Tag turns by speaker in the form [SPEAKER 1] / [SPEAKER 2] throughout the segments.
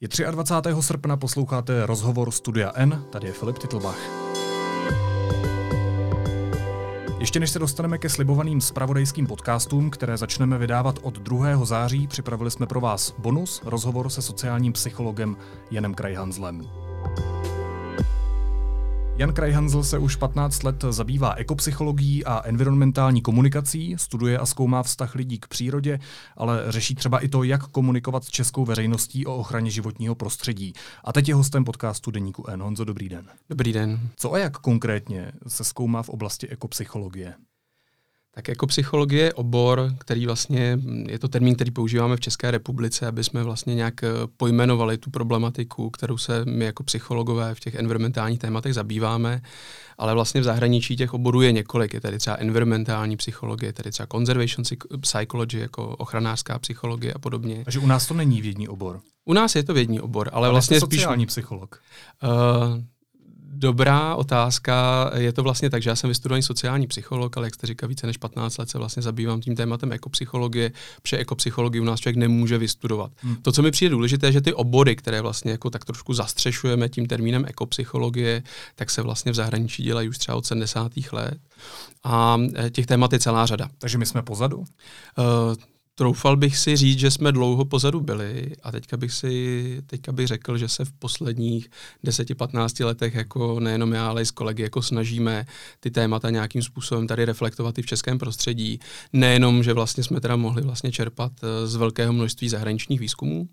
[SPEAKER 1] Je 23. srpna, posloucháte rozhovor Studia N, tady je Filip Titlbach. Ještě než se dostaneme ke slibovaným spravodajským podcastům, které začneme vydávat od 2. září, připravili jsme pro vás bonus, rozhovor se sociálním psychologem Janem Krajhanzlem. Jan Krajhanzl se už 15 let zabývá ekopsychologií a environmentální komunikací, studuje a zkoumá vztah lidí k přírodě, ale řeší třeba i to, jak komunikovat s českou veřejností o ochraně životního prostředí. A teď je hostem podcastu Deníku N. Honzo, dobrý den.
[SPEAKER 2] Dobrý den.
[SPEAKER 1] Co a jak konkrétně se zkoumá v oblasti ekopsychologie?
[SPEAKER 2] Tak jako psychologie je obor, který vlastně, je to termín, který používáme v České republice, aby jsme vlastně nějak eh, pojmenovali tu problematiku, kterou se my jako psychologové v těch environmentálních tématech zabýváme, ale vlastně v zahraničí těch oborů je několik. Je tady třeba environmentální psychologie, tady třeba conservation psychology, jako ochranářská psychologie a podobně.
[SPEAKER 1] Takže u nás to není vědní obor.
[SPEAKER 2] U nás je to vědní obor, ale,
[SPEAKER 1] ale
[SPEAKER 2] vlastně
[SPEAKER 1] spíš... sociální psycholog. Uh,
[SPEAKER 2] Dobrá otázka. Je to vlastně tak, že já jsem vystudovaný sociální psycholog, ale jak jste říkal, více než 15 let se vlastně zabývám tím tématem ekopsychologie, protože ekopsychologii u nás člověk nemůže vystudovat. Hmm. To, co mi přijde důležité, je, že ty obory, které vlastně jako tak trošku zastřešujeme tím termínem ekopsychologie, tak se vlastně v zahraničí dělají už třeba od 70. let. A eh, těch témat je celá řada.
[SPEAKER 1] Takže my jsme pozadu? Uh,
[SPEAKER 2] Troufal bych si říct, že jsme dlouho pozadu byli a teďka bych si teďka bych řekl, že se v posledních 10-15 letech jako nejenom já, ale i s kolegy jako snažíme ty témata nějakým způsobem tady reflektovat i v českém prostředí. Nejenom, že vlastně jsme teda mohli vlastně čerpat eh, z velkého množství zahraničních výzkumů,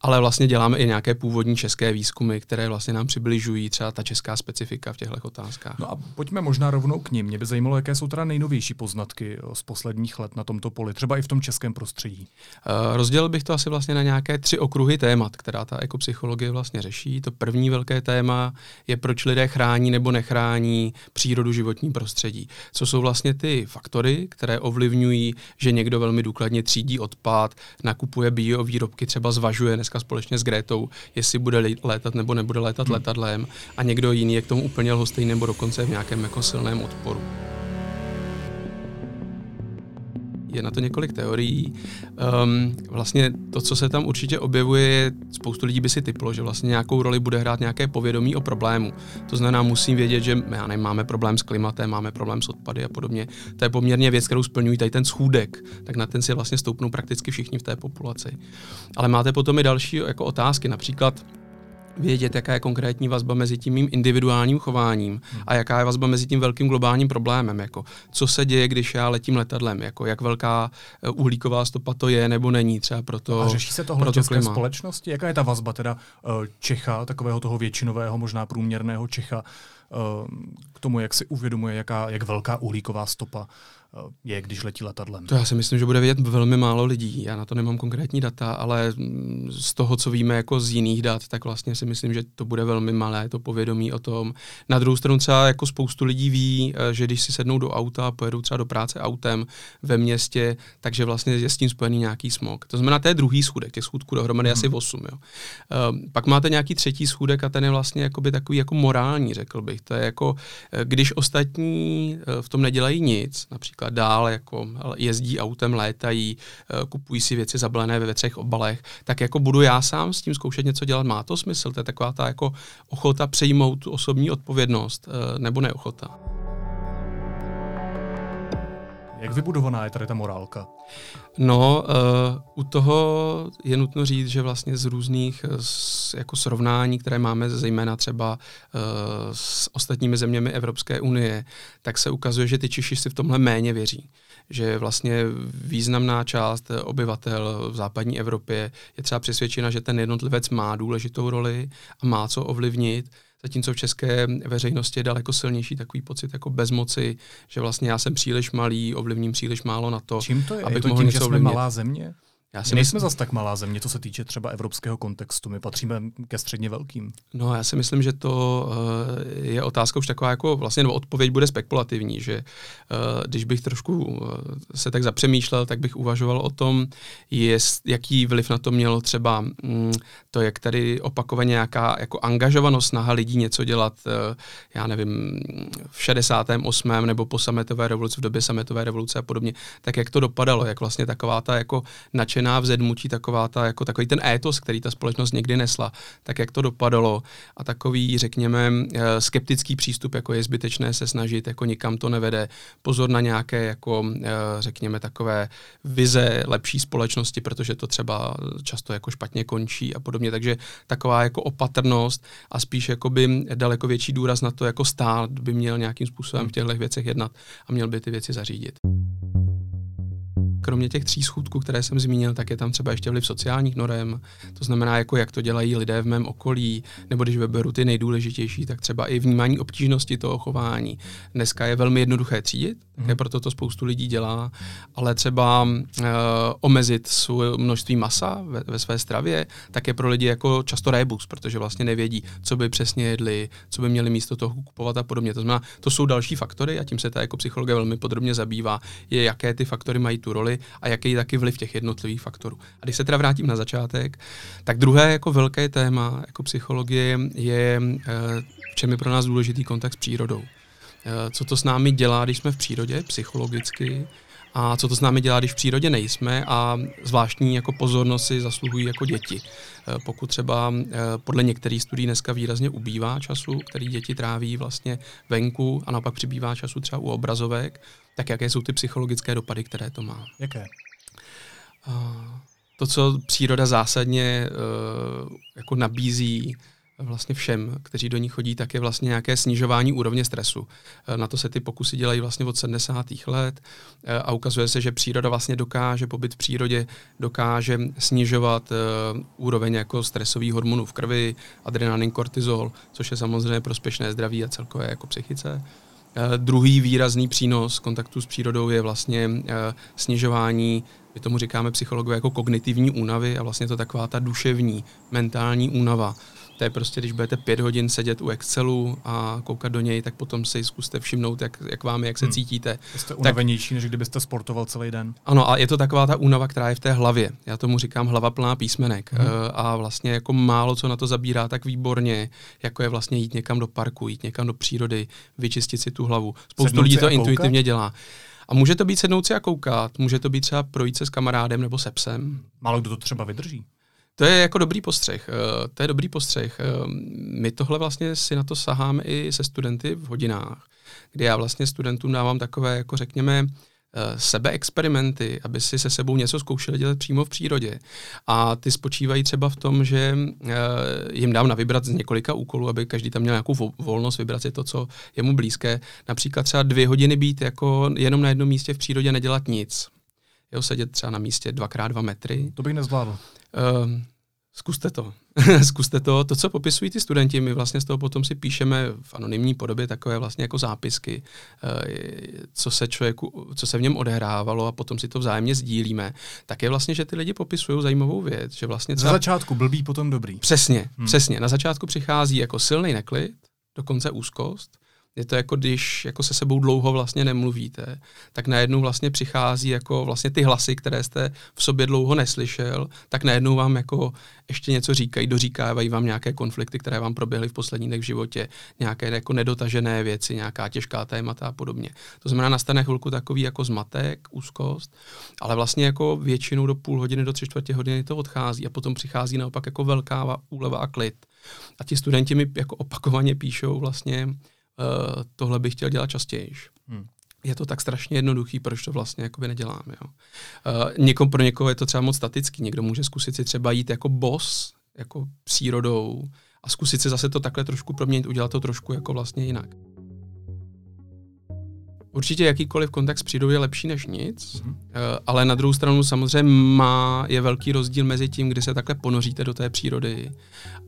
[SPEAKER 2] ale vlastně děláme i nějaké původní české výzkumy, které vlastně nám přibližují třeba ta česká specifika v těchto otázkách.
[SPEAKER 1] No a pojďme možná rovnou k ním. Mě by zajímalo, jaké jsou teda nejnovější poznatky z posledních let na tomto poli, třeba i v tom českém prostředí?
[SPEAKER 2] Uh, rozdělil bych to asi vlastně na nějaké tři okruhy témat, která ta ekopsychologie vlastně řeší. To první velké téma je, proč lidé chrání nebo nechrání přírodu, životní prostředí. Co jsou vlastně ty faktory, které ovlivňují, že někdo velmi důkladně třídí odpad, nakupuje bio výrobky, třeba zvažuje dneska společně s Grétou, jestli bude létat nebo nebude létat hmm. letadlem a někdo jiný je k tomu úplně lhostejný nebo dokonce v nějakém jako silném odporu. Je na to několik teorií. Um, vlastně to, co se tam určitě objevuje, spoustu lidí by si typlo, že vlastně nějakou roli bude hrát nějaké povědomí o problému. To znamená, musím vědět, že já nevím, máme problém s klimatem, máme problém s odpady a podobně. To je poměrně věc, kterou splňují tady ten schůdek, tak na ten si vlastně stoupnou prakticky všichni v té populaci. Ale máte potom i další jako otázky, například vědět, jaká je konkrétní vazba mezi tím mým individuálním chováním hmm. a jaká je vazba mezi tím velkým globálním problémem. Jako, co se děje, když já letím letadlem, jako, jak velká eh, uhlíková stopa to je nebo není třeba pro to
[SPEAKER 1] A řeší se tohle v české klima. společnosti? Jaká je ta vazba teda eh, Čecha, takového toho většinového, možná průměrného Čecha, eh, k tomu, jak si uvědomuje, jaká, jak velká uhlíková stopa je, když letí letadlem?
[SPEAKER 2] To já si myslím, že bude vědět velmi málo lidí. Já na to nemám konkrétní data, ale mm, z toho, co víme jako z jiných dat, tak vlastně si myslím, že to bude velmi malé, to povědomí o tom. Na druhou stranu třeba jako spoustu lidí ví, eh, že když si sednou do auta, pojedou třeba do práce autem ve městě, takže vlastně je s tím spojený nějaký smog. To znamená, to je druhý schůdek, těch schůdků dohromady hmm. asi 8. Jo. Uh, pak máte nějaký třetí schůdek a ten je vlastně jakoby takový jako morální, řekl bych. To je jako, když ostatní v tom nedělají nic, například například dál jako jezdí autem, létají, eh, kupují si věci zabalené ve třech obalech, tak jako budu já sám s tím zkoušet něco dělat. Má to smysl? To je taková ta jako ochota přejmout tu osobní odpovědnost eh, nebo neochota.
[SPEAKER 1] Jak vybudovaná je tady ta morálka?
[SPEAKER 2] No, uh, u toho je nutno říct, že vlastně z různých z, jako srovnání, které máme zejména třeba uh, s ostatními zeměmi Evropské unie, tak se ukazuje, že ty Češi si v tomhle méně věří. Že vlastně významná část obyvatel v západní Evropě je třeba přesvědčena, že ten jednotlivec má důležitou roli a má co ovlivnit, zatímco v české veřejnosti je daleko silnější takový pocit jako bezmoci, že vlastně já jsem příliš malý, ovlivním příliš málo na to,
[SPEAKER 1] Čím to je? Abych je to mohl tím, že jsme malá země? Já si nejsme myslím... zas tak malá země, co se týče třeba evropského kontextu. My patříme ke středně velkým.
[SPEAKER 2] No, já si myslím, že to uh, je otázka už taková jako vlastně, nebo odpověď bude spekulativní, že uh, když bych trošku uh, se tak zapřemýšlel, tak bych uvažoval o tom, jest, jaký vliv na to mělo třeba um, to, jak tady opakovaně nějaká jako angažovanost, snaha lidí něco dělat, já nevím, v 68. nebo po sametové revoluci, v době sametové revoluce a podobně, tak jak to dopadalo, jak vlastně taková ta jako nadšená nadšená v zedmutí taková ta, jako takový ten étos, který ta společnost někdy nesla, tak jak to dopadalo a takový, řekněme, eh, skeptický přístup, jako je zbytečné se snažit, jako nikam to nevede, pozor na nějaké, jako eh, řekněme, takové vize lepší společnosti, protože to třeba často jako špatně končí a podobně, takže taková jako opatrnost a spíš jakoby daleko větší důraz na to, jako stát by měl nějakým způsobem v těchto věcech jednat a měl by ty věci zařídit kromě těch tří schůdků, které jsem zmínil, tak je tam třeba ještě vliv sociálních norem, to znamená, jako jak to dělají lidé v mém okolí, nebo když vyberu ty nejdůležitější, tak třeba i vnímání obtížnosti toho chování. Dneska je velmi jednoduché třídit, mm. také proto to spoustu lidí dělá, ale třeba uh, omezit svůj množství masa ve, ve své stravě, tak je pro lidi jako často rebus, protože vlastně nevědí, co by přesně jedli, co by měli místo toho kupovat a podobně. To znamená, to jsou další faktory a tím se ta jako psychologie velmi podrobně zabývá, je, jaké ty faktory mají tu roli a jaký je taky vliv těch jednotlivých faktorů. A když se teda vrátím na začátek, tak druhé jako velké téma jako psychologie je, eh, v čem je pro nás důležitý kontakt s přírodou. Eh, co to s námi dělá, když jsme v přírodě, psychologicky, a co to s námi dělá, když v přírodě nejsme a zvláštní jako pozornost si zasluhují jako děti. Eh, pokud třeba podle některých studií dneska výrazně ubývá času, který děti tráví vlastně venku a naopak přibývá času třeba u obrazovek, tak jaké jsou ty psychologické dopady, které to má?
[SPEAKER 1] Jaké?
[SPEAKER 2] to, co příroda zásadně jako nabízí vlastně všem, kteří do ní chodí, tak je vlastně nějaké snižování úrovně stresu. E, na to se ty pokusy dělají vlastně od 70. let e, a ukazuje se, že příroda vlastně dokáže, pobyt v přírodě dokáže snižovat uh, úroveň jako stresových hormonů v krvi, adrenalin, kortizol, což je samozřejmě prospěšné zdraví a celkové jako psychice. Uh, druhý výrazný přínos kontaktu s přírodou je vlastně snižování, my tomu říkáme psychologové jako kognitivní únavy a vlastně to taková ta duševní, mentální únava. To je prostě, když budete pět hodin sedět u Excelu a koukat do něj, tak potom si zkuste všimnout, jak, jak vám jak se hmm. cítíte.
[SPEAKER 1] Jste unavenější, tak, než kdybyste sportoval celý den.
[SPEAKER 2] Ano, a je to taková ta únava, která je v té hlavě. Já tomu říkám hlava plná písmenek. Hmm. A vlastně jako málo co na to zabírá tak výborně, jako je vlastně jít někam do parku, jít někam do přírody, vyčistit si tu hlavu. Spoustu lidí to intuitivně dělá. A může to být sednout si a koukat, může to být třeba projít se s kamarádem nebo se psem.
[SPEAKER 1] Málo kdo to třeba vydrží.
[SPEAKER 2] To je jako dobrý postřeh. Uh, to je dobrý postřeh. Uh, my tohle vlastně si na to saháme i se studenty v hodinách, kdy já vlastně studentům dávám takové, jako řekněme, Eh, sebeexperimenty, aby si se sebou něco zkoušeli dělat přímo v přírodě. A ty spočívají třeba v tom, že eh, jim dám na vybrat z několika úkolů, aby každý tam měl nějakou volnost, vybrat si to, co je mu blízké. Například třeba dvě hodiny být jako jenom na jednom místě v přírodě, nedělat nic. Jo, sedět třeba na místě dvakrát dva metry.
[SPEAKER 1] To bych nezvládl. Uh,
[SPEAKER 2] Zkuste to. Zkuste to. To, co popisují ty studenti, my vlastně z toho potom si píšeme v anonymní podobě takové vlastně jako zápisky, eh, co se člověku, co se v něm odehrávalo a potom si to vzájemně sdílíme. Tak je vlastně, že ty lidi popisují zajímavou věc, že vlastně
[SPEAKER 1] třeba... Na začátku blbý, potom dobrý.
[SPEAKER 2] Přesně, hmm. přesně. Na začátku přichází jako silný neklid, dokonce úzkost, je to jako když jako se sebou dlouho vlastně nemluvíte, tak najednou vlastně přichází jako vlastně ty hlasy, které jste v sobě dlouho neslyšel, tak najednou vám jako ještě něco říkají, doříkávají vám nějaké konflikty, které vám proběhly v posledních dnech v životě, nějaké jako nedotažené věci, nějaká těžká témata a podobně. To znamená, nastane chvilku takový jako zmatek, úzkost, ale vlastně jako většinou do půl hodiny, do tři čtvrtě hodiny to odchází a potom přichází naopak jako velká úleva a klid. A ti studenti mi jako opakovaně píšou vlastně, uh, tohle bych chtěl dělat častěji. Hmm. Je to tak strašně jednoduchý, proč to vlastně jakoby nedělám. Jo. Uh, někom, pro někoho je to třeba moc statický, někdo může zkusit si třeba jít jako boss, jako přírodou a zkusit si zase to takhle trošku proměnit, udělat to trošku jako vlastně jinak. Určitě jakýkoliv kontakt s přírodou je lepší než nic, mm-hmm. ale na druhou stranu samozřejmě má, je velký rozdíl mezi tím, kdy se takhle ponoříte do té přírody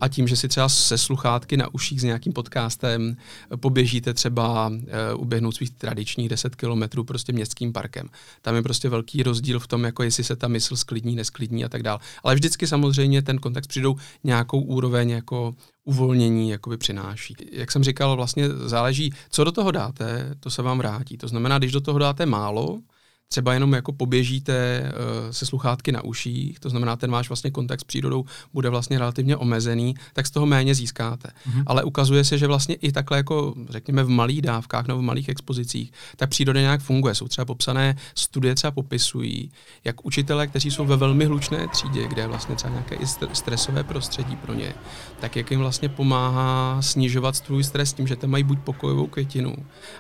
[SPEAKER 2] a tím, že si třeba se sluchátky na uších s nějakým podcastem poběžíte třeba uh, uběhnout svých tradičních 10 kilometrů prostě městským parkem. Tam je prostě velký rozdíl v tom, jako jestli se ta mysl sklidní, nesklidní a tak dále. Ale vždycky samozřejmě ten kontakt s přírodou nějakou úroveň jako uvolnění jakoby přináší. Jak jsem říkal, vlastně záleží, co do toho dáte, to se vám vrátí. To znamená, když do toho dáte málo, třeba jenom jako poběžíte uh, se sluchátky na uších, to znamená, ten váš vlastně kontakt s přírodou bude vlastně relativně omezený, tak z toho méně získáte. Mm-hmm. Ale ukazuje se, že vlastně i takhle jako řekněme v malých dávkách nebo v malých expozicích, ta příroda nějak funguje. Jsou třeba popsané studie třeba popisují, jak učitelé, kteří jsou ve velmi hlučné třídě, kde je vlastně třeba nějaké i stresové prostředí pro ně, tak jak jim vlastně pomáhá snižovat svůj stres tím, že tam mají buď pokojovou květinu,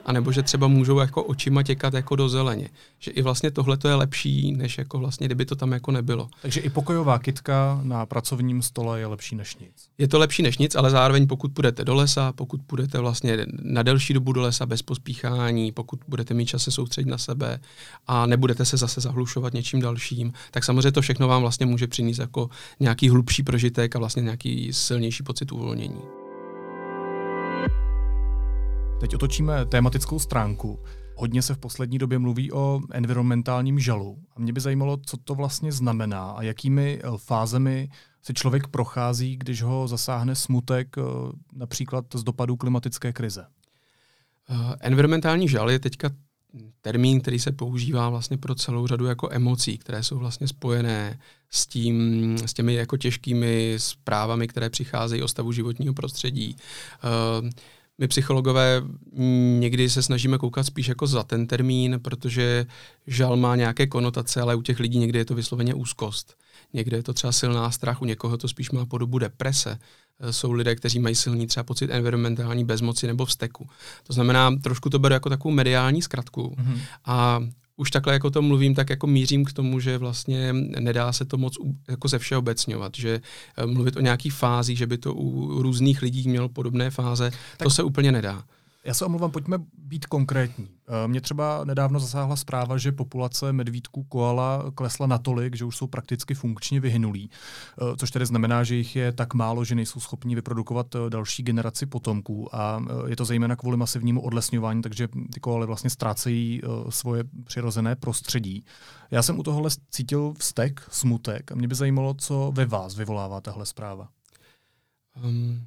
[SPEAKER 2] anebo že třeba můžou jako očima těkat jako do zeleně. Že i vlastně tohle to je lepší, než jako vlastně, kdyby to tam jako nebylo.
[SPEAKER 1] Takže i pokojová kitka na pracovním stole je lepší než nic.
[SPEAKER 2] Je to lepší než nic, ale zároveň pokud půjdete do lesa, pokud půjdete vlastně na delší dobu do lesa bez pospíchání, pokud budete mít čas se soustředit na sebe a nebudete se zase zahlušovat něčím dalším, tak samozřejmě to všechno vám vlastně může přinést jako nějaký hlubší prožitek a vlastně nějaký silnější pocit uvolnění.
[SPEAKER 1] Teď otočíme tématickou stránku. Hodně se v poslední době mluví o environmentálním žalu. A mě by zajímalo, co to vlastně znamená a jakými eh, fázemi se člověk prochází, když ho zasáhne smutek eh, například z dopadů klimatické krize.
[SPEAKER 2] Uh, environmentální žal je teďka termín, který se používá vlastně pro celou řadu jako emocí, které jsou vlastně spojené s, tím, s těmi jako těžkými zprávami, které přicházejí o stavu životního prostředí. Uh, my psychologové někdy se snažíme koukat spíš jako za ten termín, protože žal má nějaké konotace, ale u těch lidí někdy je to vysloveně úzkost. Někde je to třeba silná strach, u někoho to spíš má podobu deprese. E, jsou lidé, kteří mají silný třeba pocit environmentální bezmoci nebo vzteku. To znamená, trošku to beru jako takovou mediální zkratku. Mm-hmm. A už takhle jako to mluvím, tak jako mířím k tomu, že vlastně nedá se to moc jako ze všeobecňovat, že eh, mluvit o nějaký fázi, že by to u různých lidí mělo podobné fáze, tak to se úplně nedá.
[SPEAKER 1] Já se omluvám, pojďme být konkrétní. Eh, mě třeba nedávno zasáhla zpráva, že populace medvídků koala klesla natolik, že už jsou prakticky funkčně vyhynulí, eh, což tedy znamená, že jich je tak málo, že nejsou schopni vyprodukovat eh, další generaci potomků. A je to zejména kvůli masivnímu odlesňování, takže ty koaly vlastně ztrácejí svoje přirozené prostředí. Já jsem u tohohle cítil vztek, smutek a mě by zajímalo, co ve vás vyvolává tahle zpráva. Um,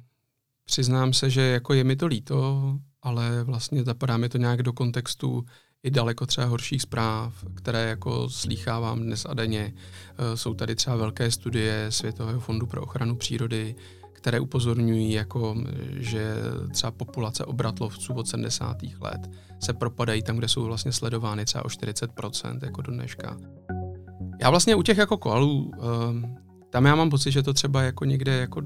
[SPEAKER 2] přiznám se, že jako je mi to líto, ale vlastně zapadá mi to nějak do kontextu i daleko třeba horších zpráv, které jako slýchávám dnes a denně. E, jsou tady třeba velké studie Světového fondu pro ochranu přírody, které upozorňují, jako, že třeba populace obratlovců od 70. let se propadají tam, kde jsou vlastně sledovány třeba o 40% jako do dneška. Já vlastně u těch jako koalů, e, tam já mám pocit, že to třeba jako někde jako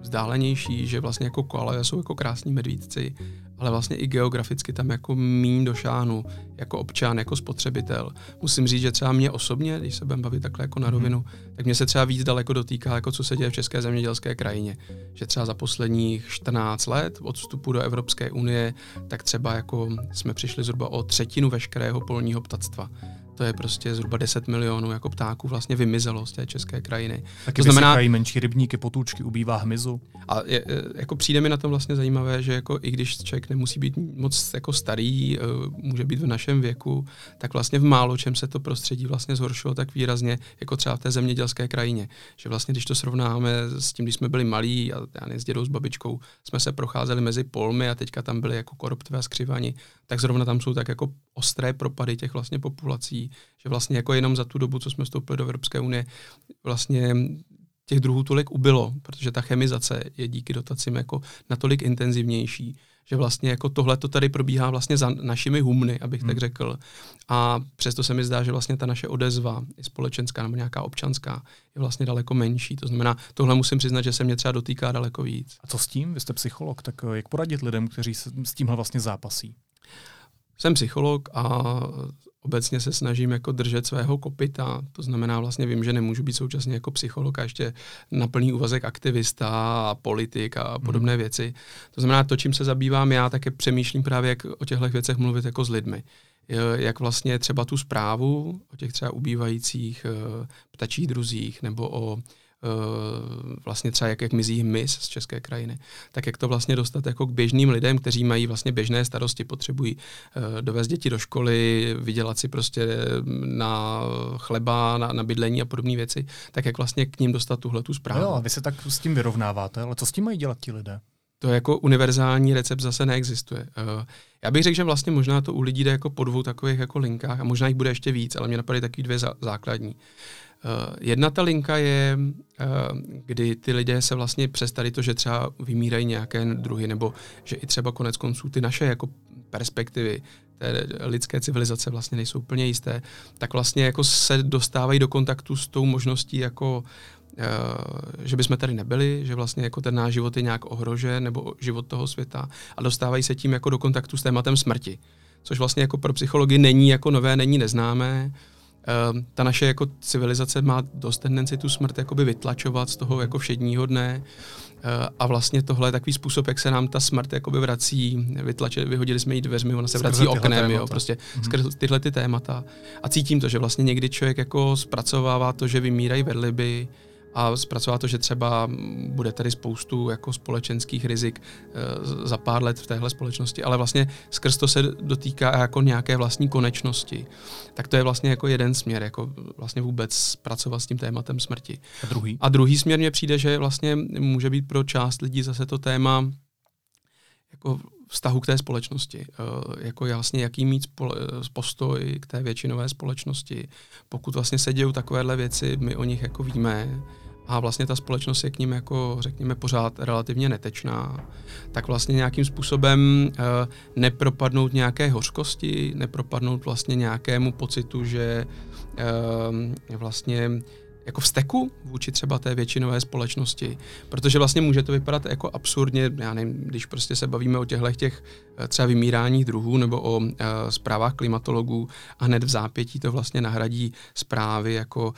[SPEAKER 2] vzdálenější, že vlastně jako koale jsou jako krásní medvídci, ale vlastně i geograficky tam jako míň došáhnu jako občan, jako spotřebitel. Musím říct, že třeba mě osobně, když se budeme bavit takhle jako na mhm. rovinu, mm. tak mě se třeba víc daleko dotýká, jako co se děje v české zemědělské krajině. Že třeba za posledních 14 let od vstupu do Evropské unie, tak třeba jako jsme přišli zhruba o třetinu veškerého polního ptactva to je prostě zhruba 10 milionů jako ptáků vlastně vymizelo z té české krajiny.
[SPEAKER 1] Taky to znamená, menší rybníky, potůčky, ubývá hmyzu.
[SPEAKER 2] A je, jako přijde mi na tom vlastně zajímavé, že jako i když člověk nemusí být moc jako starý, eh, může být v našem věku, tak vlastně v málo čem se to prostředí vlastně zhoršilo tak výrazně, jako třeba v té zemědělské krajině. Že vlastně, když to srovnáme s tím, když jsme byli malí a já ne, s dědou, s babičkou, jsme se procházeli mezi polmy a teďka tam byly jako koroptvé a skřivani, tak zrovna tam jsou tak jako ostré propady těch vlastně populací, že vlastně jako jenom za tu dobu, co jsme vstoupili do Evropské unie, vlastně těch druhů tolik ubylo, protože ta chemizace je díky dotacím jako natolik intenzivnější, že vlastně jako tohle to tady probíhá vlastně za našimi humny, abych hmm. tak řekl. A přesto se mi zdá, že vlastně ta naše odezva, společenská nebo nějaká občanská, je vlastně daleko menší. To znamená, tohle musím přiznat, že se mě třeba dotýká daleko víc.
[SPEAKER 1] A co s tím? Vy jste psycholog, tak jak poradit lidem, kteří s tímhle vlastně zápasí?
[SPEAKER 2] Jsem psycholog a obecně se snažím jako držet svého kopita, to znamená vlastně vím, že nemůžu být současně jako psycholog a ještě na plný úvazek aktivista a politik a podobné hmm. věci. To znamená, to, čím se zabývám já, také přemýšlím právě, jak o těchto věcech mluvit jako s lidmi. Jak vlastně třeba tu zprávu o těch třeba ubývajících eh, ptačích druzích nebo o vlastně třeba jak, jak mizí hmyz z české krajiny, tak jak to vlastně dostat jako k běžným lidem, kteří mají vlastně běžné starosti, potřebují uh, dovést děti do školy, vydělat si prostě na chleba, na, na bydlení a podobné věci, tak jak vlastně k ním dostat tuhle tu zprávu.
[SPEAKER 1] Jo, a vy se tak s tím vyrovnáváte, ale co s tím mají dělat ti lidé?
[SPEAKER 2] to jako univerzální recept zase neexistuje. Uh, já bych řekl, že vlastně možná to u lidí jde jako po dvou takových jako linkách a možná jich bude ještě víc, ale mě napadají takový dvě zá, základní. Uh, jedna ta linka je, uh, kdy ty lidé se vlastně přes tady to, že třeba vymírají nějaké druhy, nebo že i třeba konec konců ty naše jako perspektivy té lidské civilizace vlastně nejsou úplně jisté, tak vlastně jako se dostávají do kontaktu s tou možností jako Eh, že bychom tady nebyli, že vlastně jako ten náš život je nějak ohrožen nebo život toho světa a dostávají se tím jako do kontaktu s tématem smrti, což vlastně jako pro psychologii není jako nové, není neznámé. Uh, ta naše jako civilizace má dost tendenci tu smrt jakoby vytlačovat z toho jako všedního dne uh, a vlastně tohle je takový způsob, jak se nám ta smrt jakoby vrací, vytlače, vyhodili jsme jí dveřmi, ona se
[SPEAKER 1] skrze
[SPEAKER 2] vrací oknem,
[SPEAKER 1] témata.
[SPEAKER 2] jo, prostě mm-hmm. skrze tyhle ty témata. A cítím to, že vlastně někdy člověk jako zpracovává to, že vymírají vedliby, a zpracovat to, že třeba bude tady spoustu jako společenských rizik e, za pár let v téhle společnosti, ale vlastně skrz to se dotýká jako nějaké vlastní konečnosti. Tak to je vlastně jako jeden směr, jako vlastně vůbec pracovat s tím tématem smrti.
[SPEAKER 1] A druhý?
[SPEAKER 2] A druhý směr mě přijde, že vlastně může být pro část lidí zase to téma jako vztahu k té společnosti. E, jako jasně, jaký mít postoj k té většinové společnosti. Pokud vlastně se dějou takovéhle věci, my o nich jako víme, a vlastně ta společnost je k ním jako, řekněme, pořád relativně netečná, tak vlastně nějakým způsobem uh, nepropadnout nějaké hořkosti, nepropadnout vlastně nějakému pocitu, že uh, vlastně jako vzteku vůči třeba té většinové společnosti, protože vlastně může to vypadat jako absurdně, já nevím, když prostě se bavíme o těchto těch třeba vymírání druhů nebo o uh, zprávách klimatologů a hned v zápětí to vlastně nahradí zprávy, jako uh,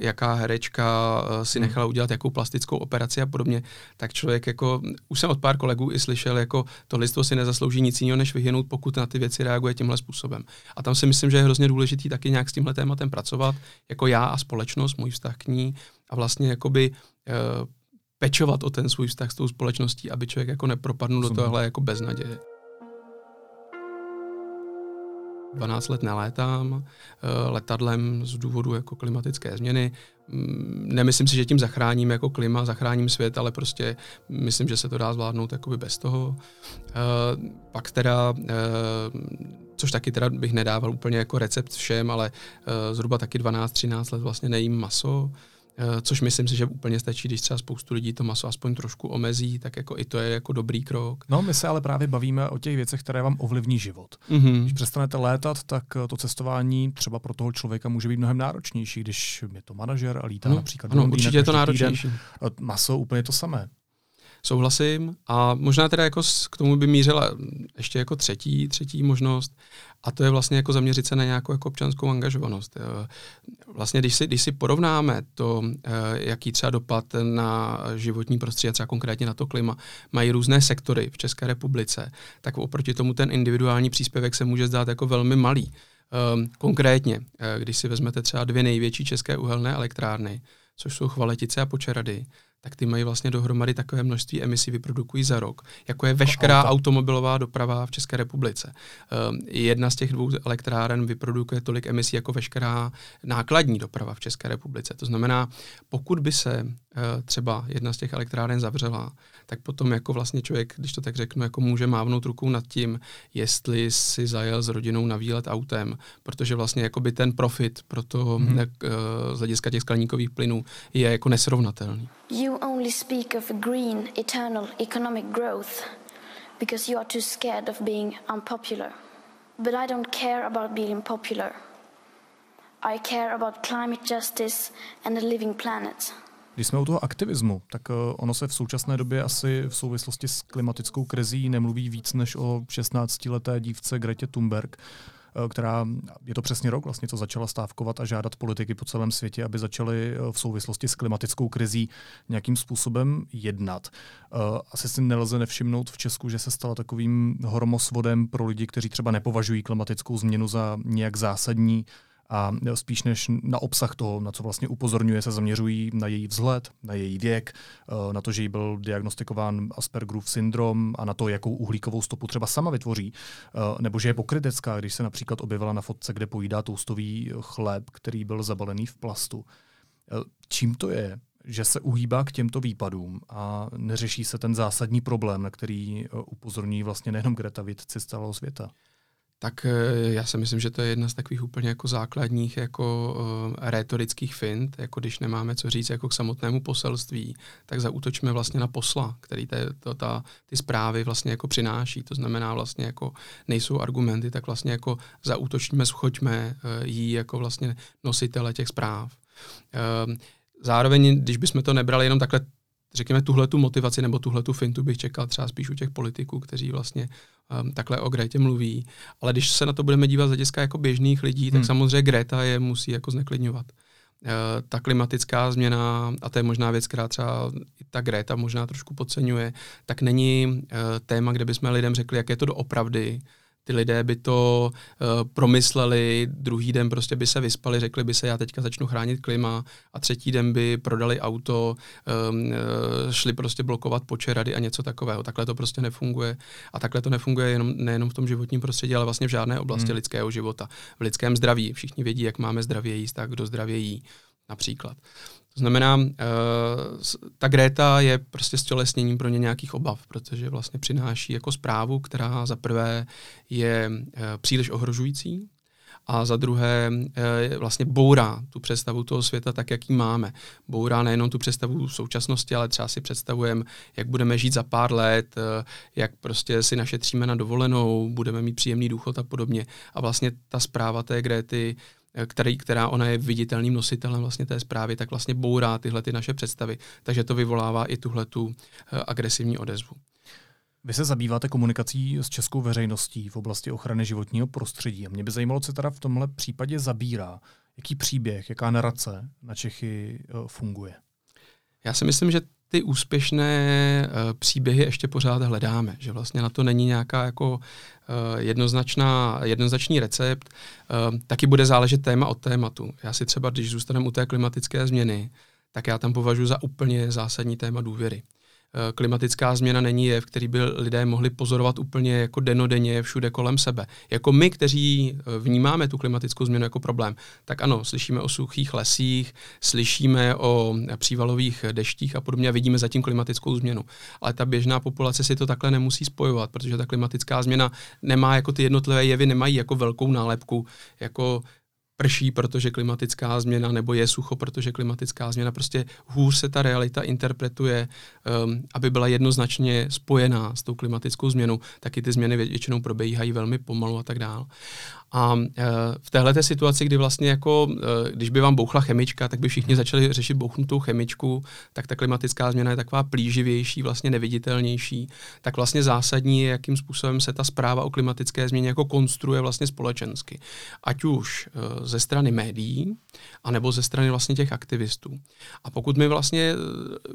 [SPEAKER 2] jaká herečka uh, si hmm. nechala udělat jakou plastickou operaci a podobně, tak člověk jako, už jsem od pár kolegů i slyšel, jako to lidstvo si nezaslouží nic jiného, než vyhnout, pokud na ty věci reaguje tímhle způsobem. A tam si myslím, že je hrozně důležitý taky nějak s tímhle tématem pracovat, jako já a společnost, můj vztah k ní a vlastně jakoby pečovat o ten svůj vztah s tou společností, aby člověk jako nepropadnul do tohle jako beznaděje. 12 let nelétám eh, letadlem z důvodu jako klimatické změny. Mm, nemyslím si, že tím zachráním jako klima, zachráním svět, ale prostě myslím, že se to dá zvládnout jakoby bez toho. Eh, pak teda, eh, což taky teda bych nedával úplně jako recept všem, ale zhruba taky 12-13 let vlastně nejím maso. Eh, což myslím si, že úplně stačí, když třeba spoustu lidí to maso aspoň trošku omezí, tak jako i to je jako dobrý krok.
[SPEAKER 1] No, my se ale právě bavíme o těch věcech, které vám ovlivní život. Mm-hmm. Když přestanete létat, tak eh, to cestování třeba pro toho člověka může být mnohem náročnější, když je to manažer a lítá
[SPEAKER 2] no,
[SPEAKER 1] například.
[SPEAKER 2] Ano, určitě je to náročnější. Týden.
[SPEAKER 1] Maso úplně to samé.
[SPEAKER 2] Souhlasím a možná teda jako k tomu by mířila ještě jako třetí, třetí možnost a to je vlastně jako zaměřit se na nějakou jako občanskou angažovanost. Vlastně když si, když si porovnáme to, eh, jaký třeba dopad na životní prostředí a třeba konkrétně na to klima mají různé sektory v České republice, tak oproti tomu ten individuální příspěvek se může zdát jako velmi malý. Ehm, konkrétně, eh, když si vezmete třeba dvě největší české uhelné elektrárny, což jsou Chvaletice a Počerady, tak ty mají vlastně dohromady takové množství emisí vyprodukují za rok, jako je veškerá Auto. automobilová doprava v České republice. Um, jedna z těch dvou elektráren vyprodukuje tolik emisí jako veškerá nákladní doprava v České republice. To znamená, pokud by se uh, třeba jedna z těch elektráren zavřela, tak potom jako vlastně člověk, když to tak řeknu, jako může mávnout rukou nad tím, jestli si zajel s rodinou na výlet autem, protože vlastně jako by ten profit pro to mm-hmm. uh, z hlediska těch skleníkových plynů je jako nesrovnatelný. You only speak of green, eternal economic growth because you are too scared of being unpopular. But I don't care about being popular. I care about climate justice and a living planet. Když jsme u toho aktivismu, tak eh, ono se v současné době asi v souvislosti s klimatickou krizí nemluví víc než o 16-leté dívce Gretě Thunberg, která, je to přesně rok vlastně, co začala stávkovat a žádat politiky po celém světě, aby začaly eh, v souvislosti s klimatickou krizí nějakým způsobem jednat. Asi si nelze nevšimnout v Česku, že se stala takovým hormosvodem pro lidi, kteří třeba nepovažují klimatickou změnu za nějak zásadní, a spíš než na obsah toho, na co vlastně upozorňuje, se zaměřují na její vzhled, na její věk, eh, na to, že jí byl diagnostikován Aspergerův syndrom a na to, jakou uhlíkovou stopu třeba sama vytvoří, eh, nebo že je pokrytecká, když se například objevila na fotce, kde pojídá toustový chléb, který byl zabalený v plastu. Eh, čím to je,
[SPEAKER 1] že se uhýbá k těmto výpadům a neřeší se ten zásadní problém, na který upozorní vlastně nejenom Greta vědci z celého světa?
[SPEAKER 2] Tak eh, já si myslím, že to je jedna z takových úplně jako základních jako uh, rétorických fint, jako když nemáme co říct jako k samotnému poselství, tak zautočíme vlastně na posla, který te, to, ta, ty zprávy vlastně jako přináší. To znamená vlastně jako nejsou argumenty, tak vlastně jako zautočíme, schoďme uh, jí jako vlastně nositele těch zpráv. Uh, zároveň, když bychom to nebrali jenom takhle řekněme, tuhle tu motivaci nebo tuhle tu fintu bych čekal třeba spíš u těch politiků, kteří vlastně um, takhle o Gretě mluví. Ale když se na to budeme dívat z hlediska jako běžných lidí, tak hmm. samozřejmě Greta je musí jako zneklidňovat. Uh, ta klimatická změna, a to je možná věc, která třeba i ta Greta možná trošku podceňuje, tak není uh, téma, kde bychom lidem řekli, jak je to doopravdy, ty lidé by to uh, promysleli, druhý den prostě by se vyspali, řekli by se, já teďka začnu chránit klima a třetí den by prodali auto, um, šli prostě blokovat počerady a něco takového. Takhle to prostě nefunguje. A takhle to nefunguje jenom, nejenom v tom životním prostředí, ale vlastně v žádné oblasti hmm. lidského života. V lidském zdraví. Všichni vědí, jak máme zdravě jíst, tak kdo zdravě jí například. Znamená, uh, ta Greta je prostě stělesněním pro ně nějakých obav, protože vlastně přináší jako zprávu, která za prvé je uh, příliš ohrožující, a za druhé e, vlastně bourá tu představu toho světa tak, jak ji máme. Bourá nejenom tu představu současnosti, ale třeba si představujeme, jak budeme žít za pár let, jak prostě si našetříme na dovolenou, budeme mít příjemný důchod a podobně. A vlastně ta zpráva té Grety který, která ona je viditelným nositelem vlastně té zprávy, tak vlastně bourá tyhle ty naše představy. Takže to vyvolává i tuhle tu eh, agresivní odezvu.
[SPEAKER 1] Vy se zabýváte komunikací s českou veřejností v oblasti ochrany životního prostředí. A mě by zajímalo, co teda v tomhle případě zabírá. Jaký příběh, jaká narace na Čechy eh, funguje?
[SPEAKER 2] Já si myslím, že ty úspěšné uh, příběhy ještě pořád hledáme, že vlastně na to není nějaká jako uh, jednoznačná, jednoznačný recept, uh, taky bude záležet téma od tématu. Já si třeba, když zůstaneme u té klimatické změny, tak já tam považuji za úplně zásadní téma důvěry. Eh, klimatická změna není jev, který by lidé mohli pozorovat úplně jako denodenně všude kolem sebe. Jako my, kteří eh, vnímáme tu klimatickou změnu jako problém, tak ano, slyšíme o suchých lesích, slyšíme o přívalových deštích a podobně a vidíme zatím klimatickou změnu. Ale ta běžná populace si to takhle nemusí spojovat, protože ta klimatická změna nemá jako ty jednotlivé jevy, nemají jako velkou nálepku, jako prší, protože klimatická změna, nebo je sucho, protože klimatická změna. Prostě hůř se ta realita interpretuje, um, aby byla jednoznačně spojená s tou klimatickou změnou, taky ty změny většinou probíhají velmi pomalu a tak dále. A uh, v téhle situaci, kdy vlastně jako, uh, když by vám bouchla chemička, tak by všichni začali řešit bouchnutou chemičku, tak ta klimatická změna je taková plíživější, vlastně neviditelnější. Tak vlastně zásadní je, jakým způsobem se ta zpráva o klimatické změně jako konstruuje vlastně společensky. Ať už uh, ze strany médií, anebo ze strany vlastně těch aktivistů. A pokud mi vlastně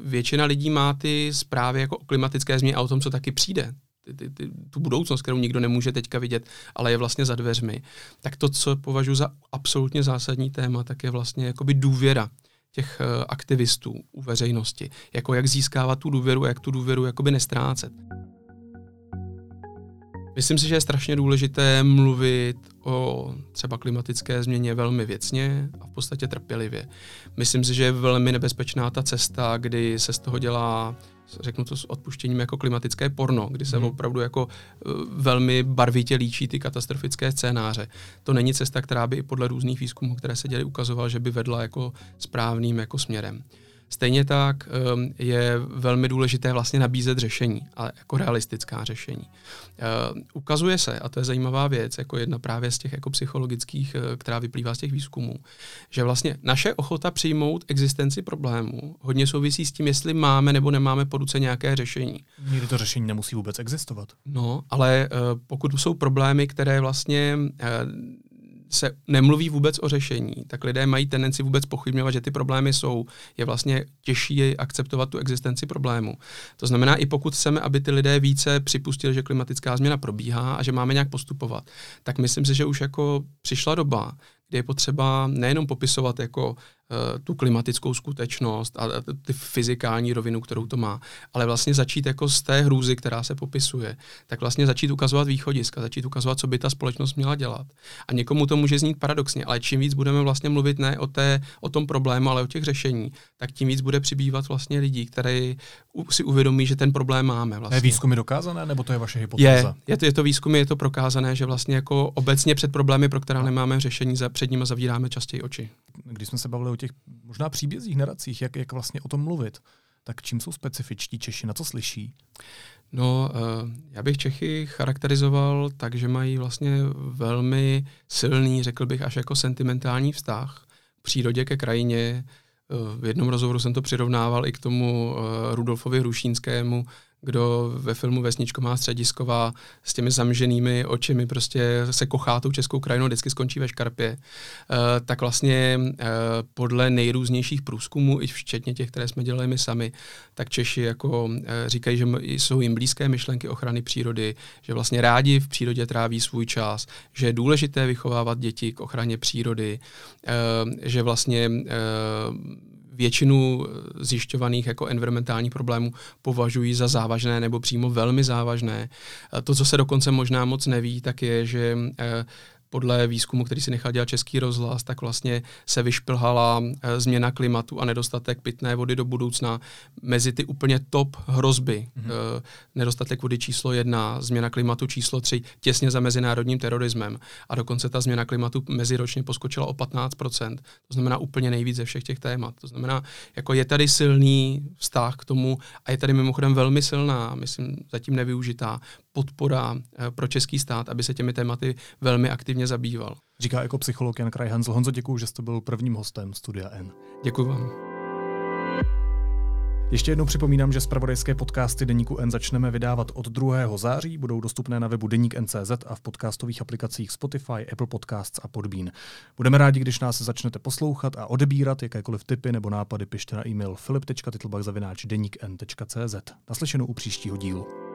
[SPEAKER 2] většina lidí má ty zprávy jako o klimatické změně a o tom, co taky přijde, ty, ty, ty, tu budoucnost, kterou nikdo nemůže teďka vidět, ale je vlastně za dveřmi, tak to, co považuji za absolutně zásadní téma, tak je vlastně jakoby důvěra těch uh, aktivistů u veřejnosti. Jako jak získávat tu důvěru jak tu důvěru jakoby nestrácet. Myslím si, že je strašně důležité mluvit o třeba klimatické změně velmi věcně a v podstatě trpělivě. Myslím si, že je velmi nebezpečná ta cesta, kdy se z toho dělá řeknu to s odpuštěním jako klimatické porno, kdy se hmm. opravdu jako e, velmi barvitě líčí ty katastrofické scénáře. To není cesta, která by i podle různých výzkumů, které se děly, ukazovala, že by vedla jako správným jako směrem. Stejně tak ehm, je velmi důležité vlastně nabízet řešení, ale jako realistická řešení. Ehm, ukazuje se, a to je zajímavá věc, jako jedna právě z těch jako psychologických, eh, která vyplývá z těch výzkumů, že vlastně naše ochota přijmout existenci problému hodně souvisí s tím, jestli máme nebo nemáme po ruce nějaké řešení.
[SPEAKER 1] Někdy to řešení nemusí vůbec existovat.
[SPEAKER 2] No, ale eh, pokud jsou problémy, které vlastně eh, se nemluví vůbec o řešení, tak lidé mají tendenci vůbec pochybňovat, že ty problémy jsou. Je vlastně těžší akceptovat tu existenci problému. To znamená, i pokud chceme, aby ty lidé více připustili, že klimatická změna probíhá a že máme nějak postupovat, tak myslím si, že už jako přišla doba, kdy je potřeba nejenom popisovat jako tu klimatickou skutečnost a ty fyzikální rovinu, kterou to má, ale vlastně začít jako z té hrůzy, která se popisuje, tak vlastně začít ukazovat východiska, začít ukazovat, co by ta společnost měla dělat. A někomu to může znít paradoxně, ale čím víc budeme vlastně mluvit ne o, té, o tom problému, ale o těch řešení, tak tím víc bude přibývat vlastně lidí, kteří si uvědomí, že ten problém máme. Vlastně.
[SPEAKER 1] Je výzkumy dokázané, nebo to je vaše hypotéza?
[SPEAKER 2] Je, je to, je to výzkumy, je to prokázané, že vlastně jako obecně před problémy, pro která nemáme řešení, za, před nimi zavíráme častěji oči.
[SPEAKER 1] Když jsme se bavili o těch možná příbězích, naracích, jak, jak vlastně o tom mluvit, tak čím jsou specifičtí Češi, na co slyší?
[SPEAKER 2] No, uh, já bych Čechy charakterizoval tak, že mají vlastně velmi silný, řekl bych, až jako sentimentální vztah k přírodě, ke krajině. Uh, v jednom rozhovoru jsem to přirovnával i k tomu uh, Rudolfovi Hrušínskému, kdo ve filmu Vesničko má středisková s těmi zamženými očimi prostě se kochá tou českou krajinou, vždycky skončí ve škarpě, uh, tak vlastně uh, podle nejrůznějších průzkumů, i včetně těch, které jsme dělali my sami, tak Češi jako uh, říkají, že jsou jim blízké myšlenky ochrany přírody, že vlastně rádi v přírodě tráví svůj čas, že je důležité vychovávat děti k ochraně přírody, že vlastně většinu eh, zjišťovaných jako environmentálních problémů považují za závažné nebo přímo velmi závažné. To, co se dokonce možná moc neví, tak je, že eh, podle výzkumu, který si nechal dělat Český rozhlas, tak vlastně se vyšplhala eh, změna klimatu a nedostatek pitné vody do budoucna mezi ty úplně top hrozby. Mm-hmm. Nedostatek vody číslo jedna, změna klimatu číslo tři, těsně za mezinárodním terorismem. A dokonce ta změna klimatu meziročně poskočila o 15%. To znamená úplně nejvíc ze všech těch témat. To znamená, jako je tady silný vztah k tomu a je tady mimochodem velmi silná, myslím, zatím nevyužitá podpora eh, pro český stát, aby se těmi tématy velmi aktivně zabýval.
[SPEAKER 1] Říká jako psycholog Jan Kraj Hansl. Honzo, děkuji, že jste byl prvním hostem Studia N.
[SPEAKER 2] Děkuji vám.
[SPEAKER 1] Ještě jednou připomínám, že zpravodajské podcasty Deníku N začneme vydávat od 2. září, budou dostupné na webu Deník NCZ a v podcastových aplikacích Spotify, Apple Podcasts a Podbean. Budeme rádi, když nás začnete poslouchat a odebírat jakékoliv typy nebo nápady pište na e-mail filip.titlbach.deníkn.cz. Naslyšenou u příštího dílu.